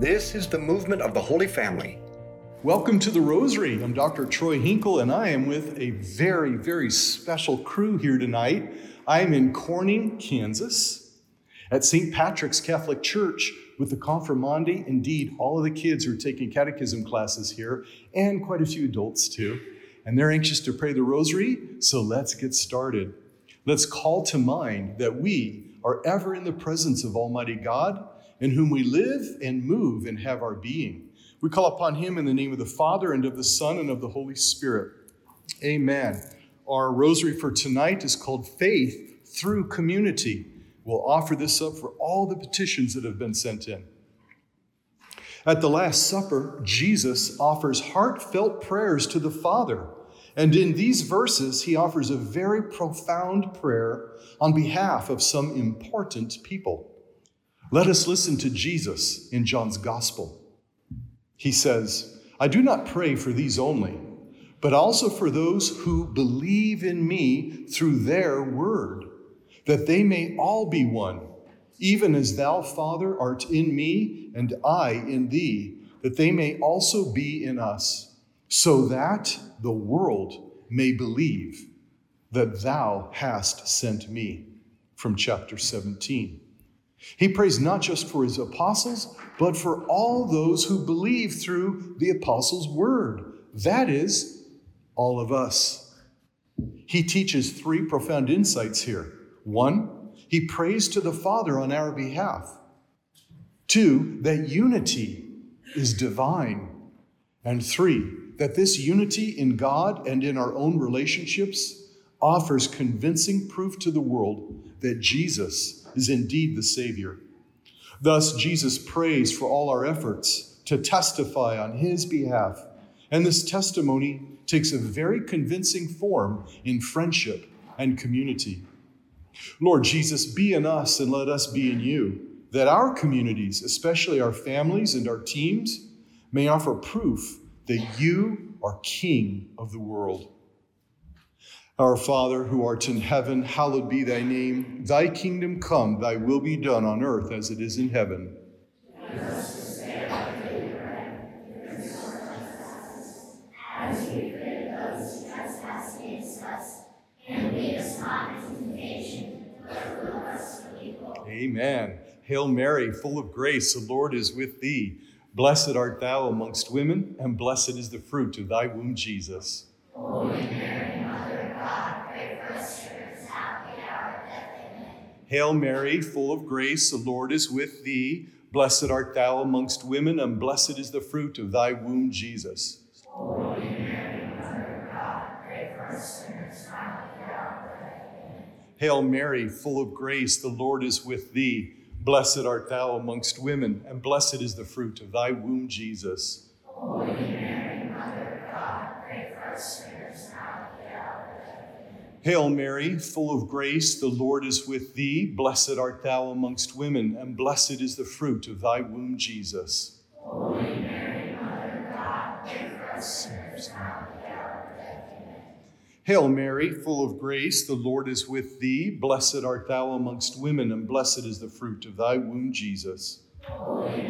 This is the movement of the Holy Family. Welcome to the Rosary. I'm Dr. Troy Hinkle, and I am with a very, very special crew here tonight. I am in Corning, Kansas, at St. Patrick's Catholic Church with the confirmandi. Indeed, all of the kids who are taking catechism classes here, and quite a few adults too. And they're anxious to pray the Rosary, so let's get started. Let's call to mind that we are ever in the presence of Almighty God in whom we live and move and have our being. We call upon him in the name of the Father and of the Son and of the Holy Spirit. Amen. Our rosary for tonight is called Faith Through Community. We'll offer this up for all the petitions that have been sent in. At the Last Supper, Jesus offers heartfelt prayers to the Father. And in these verses, he offers a very profound prayer on behalf of some important people. Let us listen to Jesus in John's Gospel. He says, I do not pray for these only, but also for those who believe in me through their word, that they may all be one, even as thou, Father, art in me and I in thee, that they may also be in us, so that the world may believe that thou hast sent me. From chapter 17. He prays not just for his apostles, but for all those who believe through the apostles' word. That is, all of us. He teaches three profound insights here. One, he prays to the Father on our behalf. Two, that unity is divine. And three, that this unity in God and in our own relationships offers convincing proof to the world that Jesus is indeed the Savior. Thus, Jesus prays for all our efforts to testify on his behalf. And this testimony takes a very convincing form in friendship and community. Lord Jesus, be in us and let us be in you, that our communities, especially our families and our teams, may offer proof that you are King of the world. Our Father, who art in heaven, hallowed be thy name. Thy kingdom come, thy will be done on earth as it is in heaven. Amen. Hail Mary, full of grace, the Lord is with thee. Blessed art thou amongst women, and blessed is the fruit of thy womb, Jesus. Holy Mary, Hail Mary, full of grace, the Lord is with thee. Blessed art thou amongst women, and blessed is the fruit of thy womb, Jesus. Hail Mary, full of grace, the Lord is with thee. Blessed art thou amongst women, and blessed is the fruit of thy womb, Jesus. Holy Mary, Mother of God, pray for us sinners Hail Mary, full of grace, the Lord is with thee. Blessed art thou amongst women, and blessed is the fruit of thy womb, Jesus. Holy Mary, Mother of God, pray for us now Hail Mary, full of grace, the Lord is with thee. Blessed art thou amongst women, and blessed is the fruit of thy womb, Jesus. Holy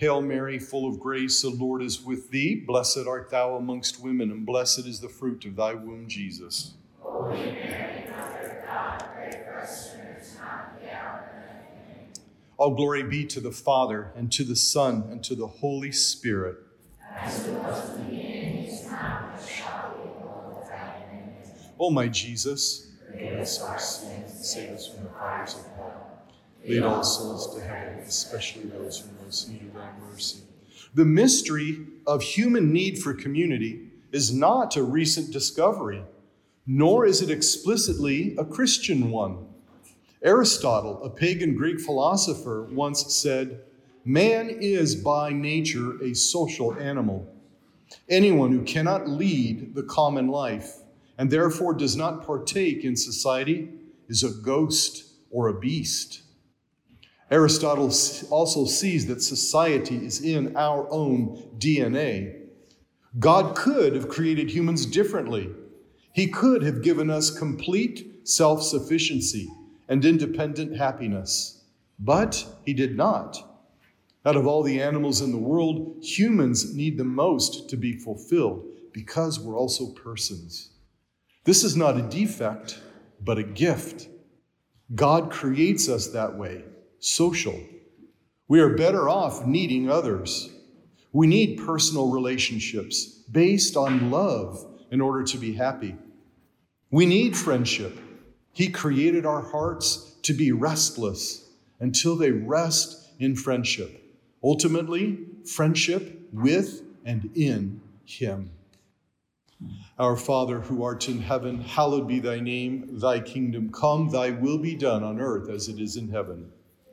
Hail Mary, full of grace, the Lord is with thee. Blessed art thou amongst women, and blessed is the fruit of thy womb, Jesus. All glory be to the Father, and to the Son, and to the Holy Spirit. O oh, my Jesus, forgive us our sins, save us from the fires of hell Lead all souls to heaven, especially those who most need thy mercy. The mystery of human need for community is not a recent discovery, nor is it explicitly a Christian one. Aristotle, a pagan Greek philosopher, once said, Man is by nature a social animal. Anyone who cannot lead the common life and therefore does not partake in society is a ghost or a beast. Aristotle also sees that society is in our own DNA. God could have created humans differently. He could have given us complete self sufficiency and independent happiness, but He did not. Out of all the animals in the world, humans need the most to be fulfilled because we're also persons. This is not a defect, but a gift. God creates us that way social. We are better off needing others. We need personal relationships based on love in order to be happy. We need friendship. He created our hearts to be restless until they rest in friendship. Ultimately, friendship with and in Him. Our Father, who art in heaven, hallowed be thy name. Thy kingdom come, thy will be done on earth as it is in heaven.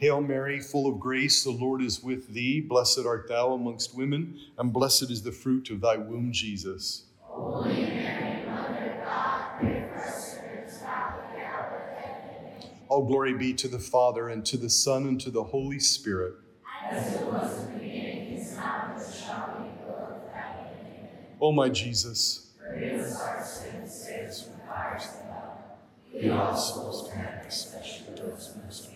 Hail Mary, full of grace, the Lord is with thee. Blessed art thou amongst women, and blessed is the fruit of thy womb, Jesus. Holy Mary, Mother of God, pray for us all glory be to the Father, and to the Son, and to the Holy Spirit. As it was in the beginning, is now, and shall be. O my Jesus, forgive us our sins, save us from the fires of hell. All souls to heaven, especially those most.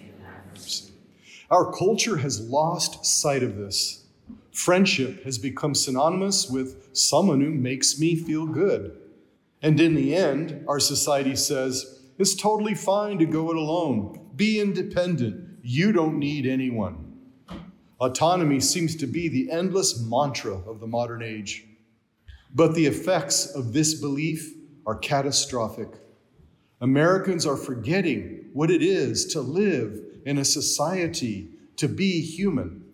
Our culture has lost sight of this. Friendship has become synonymous with someone who makes me feel good. And in the end, our society says, it's totally fine to go it alone. Be independent. You don't need anyone. Autonomy seems to be the endless mantra of the modern age. But the effects of this belief are catastrophic. Americans are forgetting what it is to live in a society, to be human.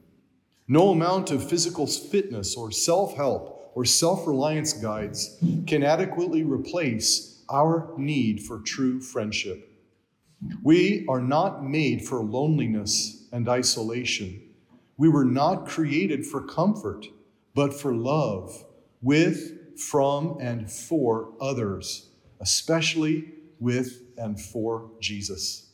No amount of physical fitness or self help or self reliance guides can adequately replace our need for true friendship. We are not made for loneliness and isolation. We were not created for comfort, but for love, with, from, and for others, especially with and for Jesus.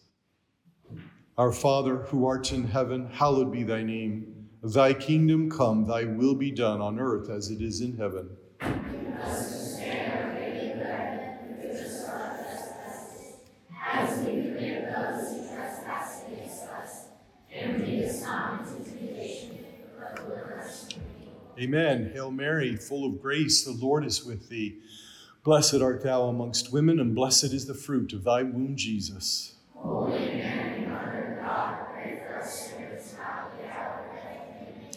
Our Father, who art in heaven, hallowed be thy name. Thy kingdom come, thy will be done on earth as it is in heaven. Amen. Hail Mary, full of grace, the Lord is with thee. Blessed art thou amongst women, and blessed is the fruit of thy womb, Jesus. Holy Mary, Mother of God, pray for us sinners now and at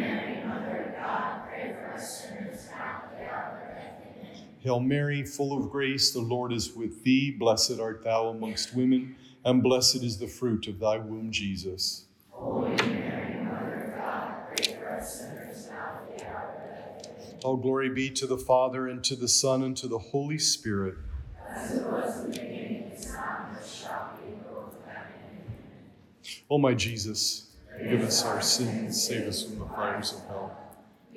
Hail Mary, full of grace, the Lord is with thee. Blessed art thou amongst women, and blessed is the fruit of thy womb, Jesus. Holy Mary, Mother of God, pray for us sinners now and the hour of death. All glory be to the Father, and to the Son, and to the Holy Spirit. Amen. O my Jesus, forgive us our sins, save us from the fires of hell.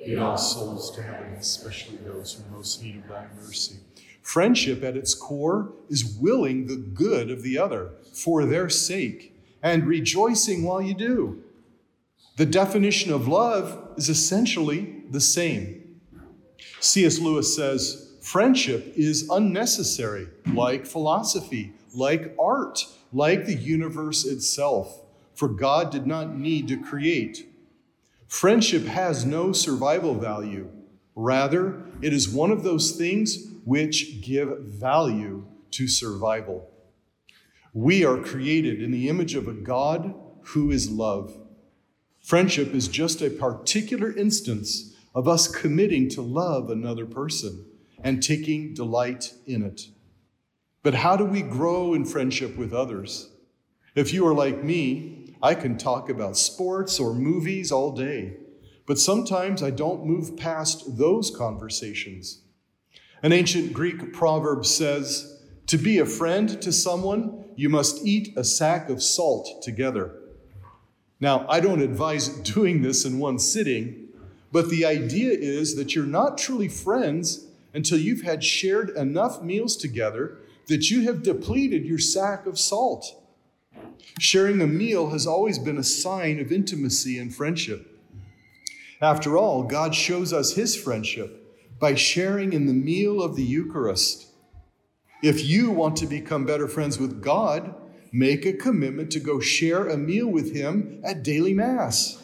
Lead all souls to heaven, especially those who most need of thy mercy. Friendship at its core is willing the good of the other for their sake and rejoicing while you do. The definition of love is essentially the same. C.S. Lewis says, Friendship is unnecessary, like philosophy, like art, like the universe itself, for God did not need to create. Friendship has no survival value. Rather, it is one of those things which give value to survival. We are created in the image of a God who is love. Friendship is just a particular instance of us committing to love another person and taking delight in it. But how do we grow in friendship with others? If you are like me, I can talk about sports or movies all day, but sometimes I don't move past those conversations. An ancient Greek proverb says, To be a friend to someone, you must eat a sack of salt together. Now, I don't advise doing this in one sitting, but the idea is that you're not truly friends until you've had shared enough meals together that you have depleted your sack of salt. Sharing a meal has always been a sign of intimacy and friendship. After all, God shows us his friendship by sharing in the meal of the Eucharist. If you want to become better friends with God, make a commitment to go share a meal with him at daily Mass.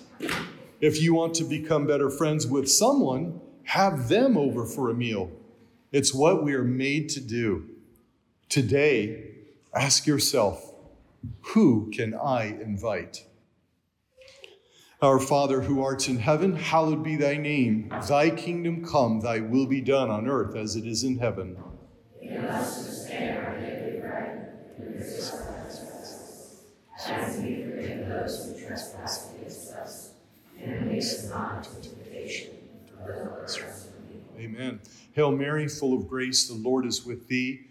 If you want to become better friends with someone, have them over for a meal. It's what we are made to do. Today, ask yourself who can I invite? Our Father who art in heaven, hallowed be thy name. Thy kingdom come, thy will be done on earth as it is in heaven. Give us this day our daily bread, and forgive our trespasses, as we forgive those who trespass against us. And lead us not into temptation, but deliver us from evil. Amen. Hail Mary, full of grace, the Lord is with thee.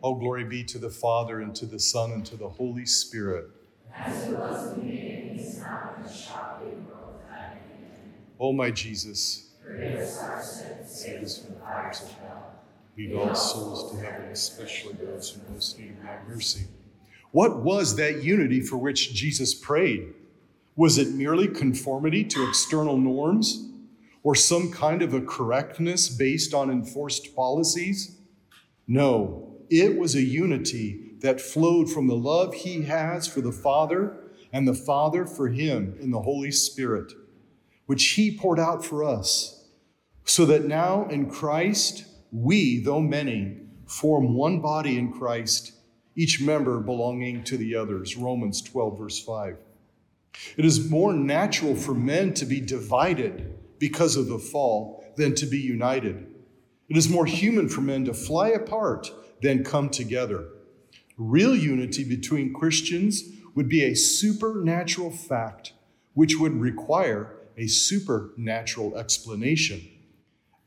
All glory be to the Father, and to the Son, and to the Holy Spirit. As it was in the beginning, is now, and shall be, world without end. O my Jesus, Forgive us our sins, save us from the fires of hell. lead all souls to heaven, especially those who most need thy mercy. What was that unity for which Jesus prayed? Was it merely conformity to external norms, or some kind of a correctness based on enforced policies? No, it was a unity that flowed from the love he has for the Father and the Father for him in the Holy Spirit, which he poured out for us, so that now in Christ, we, though many, form one body in Christ, each member belonging to the others. Romans 12, verse 5. It is more natural for men to be divided because of the fall than to be united. It is more human for men to fly apart than come together. Real unity between Christians would be a supernatural fact, which would require a supernatural explanation.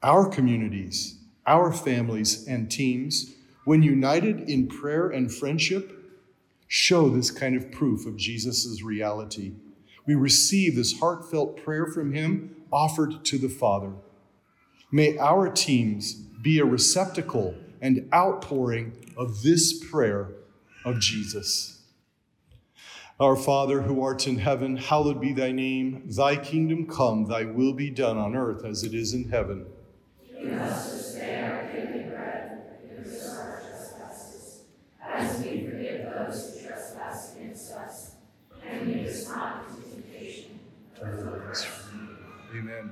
Our communities, our families, and teams, when united in prayer and friendship, show this kind of proof of Jesus' reality. We receive this heartfelt prayer from Him offered to the Father. May our teams be a receptacle and outpouring of this prayer of Jesus. Our Father who art in heaven, hallowed be thy name. Thy kingdom come, thy will be done on earth as it is in heaven. Give us this day our daily bread, and forgive us our trespasses, as we forgive those who trespass against us. And lead us not into temptation, but deliver us from evil. Amen.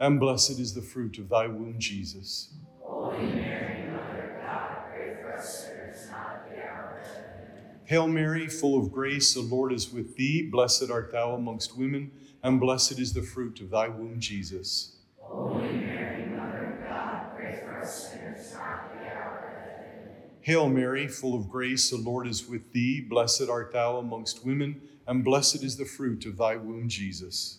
and blessed is the fruit of thy womb, Jesus. Holy Mary, Mother of God, pray for us sinners now at the hour of death. Hail Mary, full of grace, the Lord is with thee. Blessed art thou amongst women, and blessed is the fruit of thy womb, Jesus. Holy Mary, Mother of God, pray for us sinners now at the hour of death. Hail Mary, full of grace, the Lord is with thee. Blessed art thou amongst women, and blessed is the fruit of thy womb, Jesus.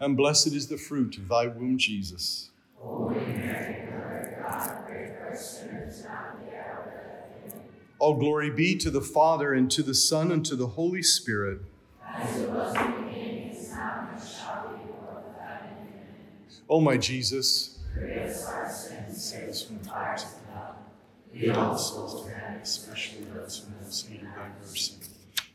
and blessed is the fruit of thy womb, Jesus. God, and. All glory be to the Father, and to the Son, and to the Holy Spirit. As my Jesus, us our sins, save us from the fires of hell. Lead all souls to heaven, especially those who most need thy mercy.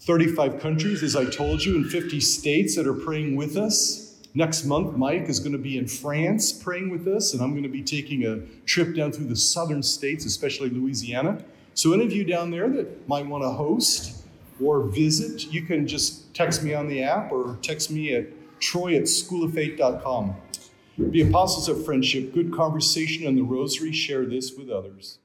35 countries, as I told you, and 50 states that are praying with us. Next month, Mike is going to be in France praying with us, and I'm going to be taking a trip down through the southern states, especially Louisiana. So, any of you down there that might want to host or visit, you can just text me on the app or text me at troy at schooloffaith.com. Be apostles of friendship, good conversation, and the rosary. Share this with others.